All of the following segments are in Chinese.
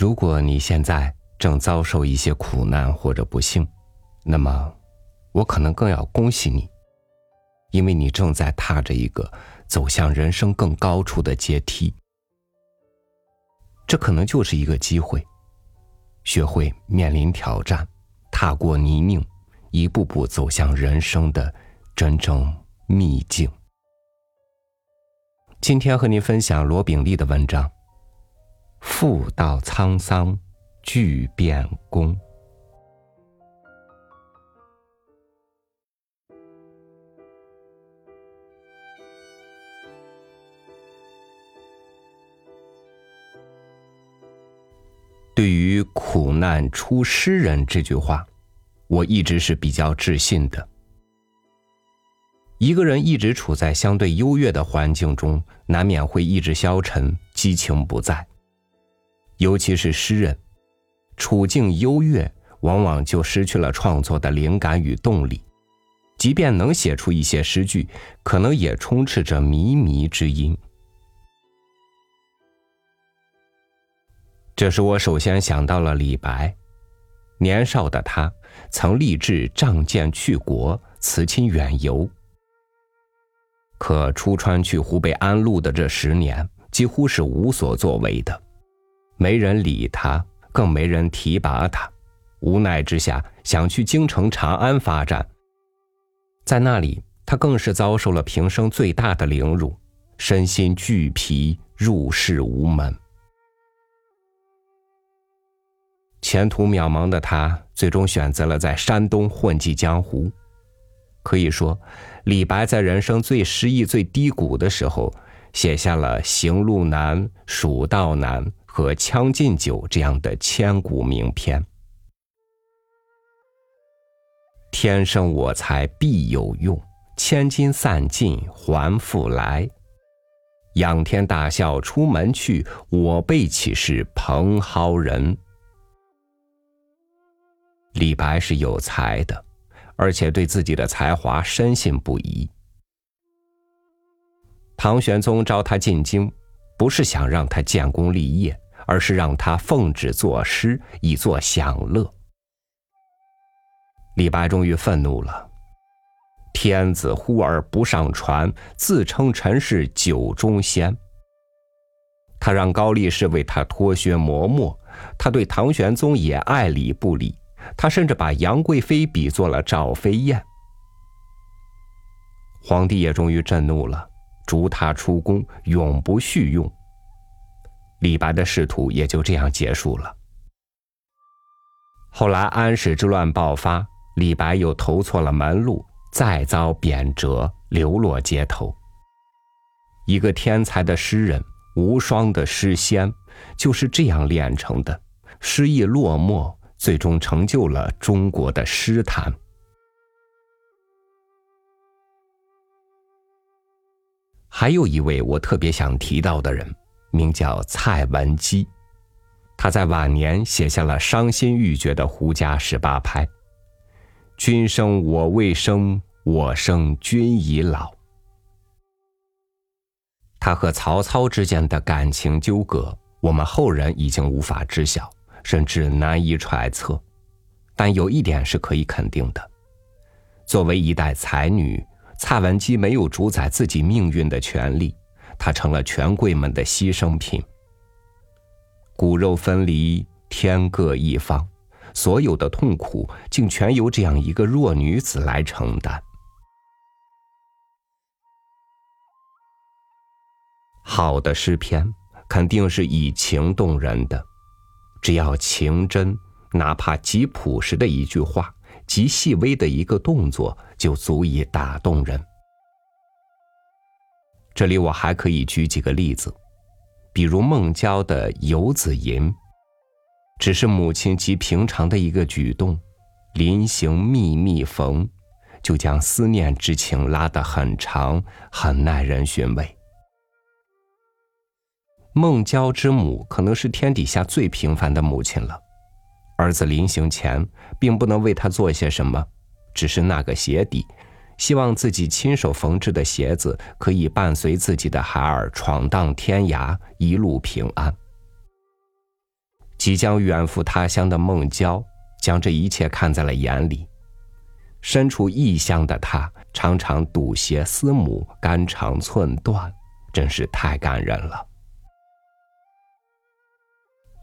如果你现在正遭受一些苦难或者不幸，那么我可能更要恭喜你，因为你正在踏着一个走向人生更高处的阶梯。这可能就是一个机会，学会面临挑战，踏过泥泞，一步步走向人生的真正秘境。今天和您分享罗炳立的文章《妇道沧桑，巨变功》。对于“苦难出诗人”这句话，我一直是比较自信的。一个人一直处在相对优越的环境中，难免会意志消沉、激情不在。尤其是诗人，处境优越，往往就失去了创作的灵感与动力。即便能写出一些诗句，可能也充斥着靡靡之音。这时，我首先想到了李白。年少的他，曾立志仗剑去国，辞亲远游。可出川去湖北安陆的这十年，几乎是无所作为的，没人理他，更没人提拔他。无奈之下，想去京城长安发展。在那里，他更是遭受了平生最大的凌辱，身心俱疲，入世无门。前途渺茫的他，最终选择了在山东混迹江湖。可以说，李白在人生最失意、最低谷的时候，写下了《行路难》《蜀道难》和《将进酒》这样的千古名篇。天生我材必有用，千金散尽还复来。仰天大笑出门去，我辈岂是蓬蒿人？李白是有才的，而且对自己的才华深信不疑。唐玄宗召他进京，不是想让他建功立业，而是让他奉旨作诗，以作享乐。李白终于愤怒了：“天子呼儿不上船，自称臣是酒中仙。”他让高力士为他脱靴磨墨，他对唐玄宗也爱理不理。他甚至把杨贵妃比作了赵飞燕。皇帝也终于震怒了，逐他出宫，永不续用。李白的仕途也就这样结束了。后来安史之乱爆发，李白又投错了门路，再遭贬谪，流落街头。一个天才的诗人，无双的诗仙，就是这样炼成的。诗意落寞。最终成就了中国的诗坛。还有一位我特别想提到的人，名叫蔡文姬。他在晚年写下了伤心欲绝的《胡笳十八拍》：“君生我未生，我生君已老。”他和曹操之间的感情纠葛，我们后人已经无法知晓。甚至难以揣测，但有一点是可以肯定的：作为一代才女，蔡文姬没有主宰自己命运的权利，她成了权贵们的牺牲品。骨肉分离，天各一方，所有的痛苦竟全由这样一个弱女子来承担。好的诗篇肯定是以情动人的。只要情真，哪怕极朴实的一句话，极细微的一个动作，就足以打动人。这里我还可以举几个例子，比如孟郊的《游子吟》，只是母亲极平常的一个举动，“临行密密缝”，就将思念之情拉得很长，很耐人寻味。孟郊之母可能是天底下最平凡的母亲了。儿子临行前，并不能为他做些什么，只是那个鞋底，希望自己亲手缝制的鞋子可以伴随自己的孩儿闯荡天涯，一路平安。即将远赴他乡的孟郊，将这一切看在了眼里。身处异乡的他，常常笃鞋思母，肝肠寸断，真是太感人了。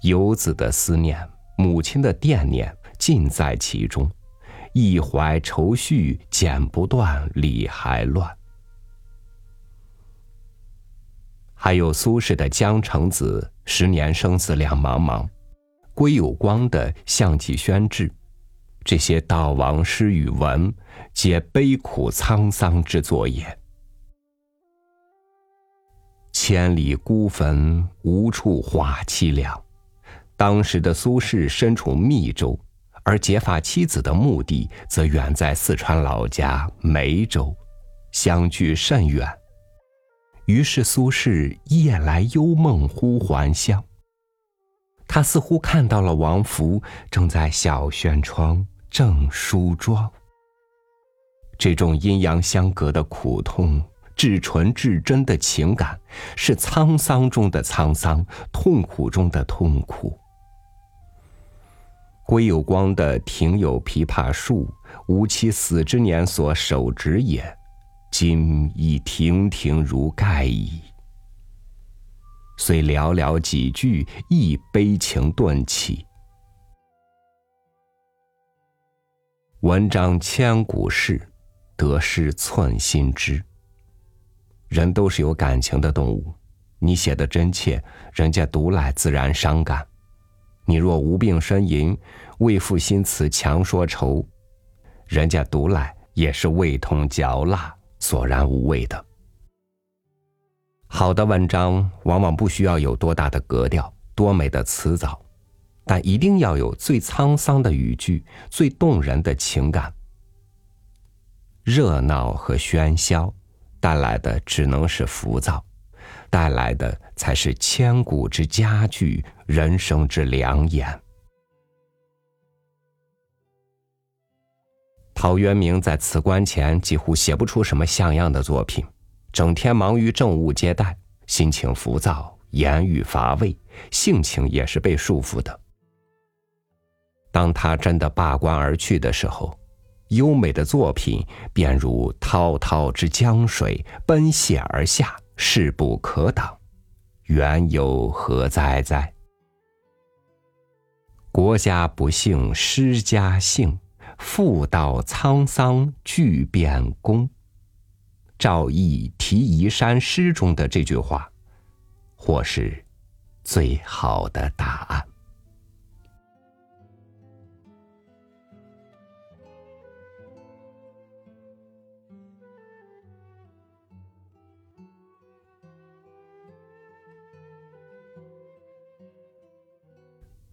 游子的思念，母亲的惦念，尽在其中。一怀愁绪，剪不断，理还乱。还有苏轼的《江城子》，十年生死两茫茫；归有光的《项脊轩志》，这些悼亡诗与文，皆悲苦沧桑之作也。千里孤坟，无处话凄凉。当时的苏轼身处密州。而结发妻子的墓地则远在四川老家梅州，相距甚远。于是苏轼夜来幽梦忽还乡。他似乎看到了王弗正在小轩窗正梳妆。这种阴阳相隔的苦痛，至纯至真的情感，是沧桑中的沧桑，痛苦中的痛苦。归有光的“庭有枇杷树，吾妻死之年所手植也，今已亭亭如盖矣。”虽寥寥几句，亦悲情顿起。文章千古事，得失寸心知。人都是有感情的动物，你写的真切，人家读来自然伤感。你若无病呻吟，为赋新词强说愁，人家读来也是味同嚼蜡，索然无味的。好的文章往往不需要有多大的格调，多美的词藻，但一定要有最沧桑的语句，最动人的情感。热闹和喧嚣带来的只能是浮躁。带来的才是千古之佳句，人生之良言。陶渊明在辞官前几乎写不出什么像样的作品，整天忙于政务接待，心情浮躁，言语乏味，性情也是被束缚的。当他真的罢官而去的时候，优美的作品便如滔滔之江水奔泻而下。势不可挡，缘由何在哉？国家不幸诗家幸，妇道沧桑俱变功。赵翼题移山诗中的这句话，或是最好的答案。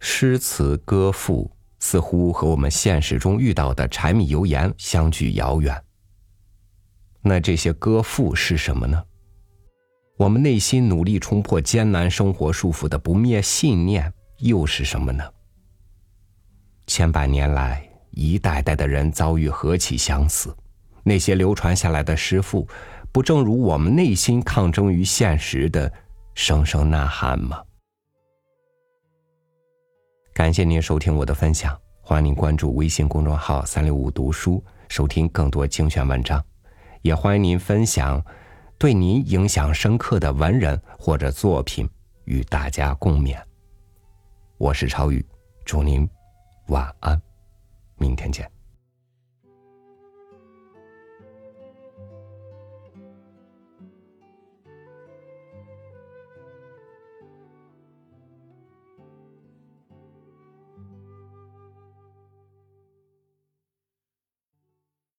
诗词歌赋似乎和我们现实中遇到的柴米油盐相距遥远。那这些歌赋是什么呢？我们内心努力冲破艰难生活束缚的不灭信念又是什么呢？千百年来，一代代的人遭遇何其相似，那些流传下来的诗赋，不正如我们内心抗争于现实的声声呐喊吗？感谢您收听我的分享，欢迎您关注微信公众号“三六五读书”，收听更多精选文章。也欢迎您分享对您影响深刻的文人或者作品，与大家共勉。我是超宇，祝您晚安，明天见。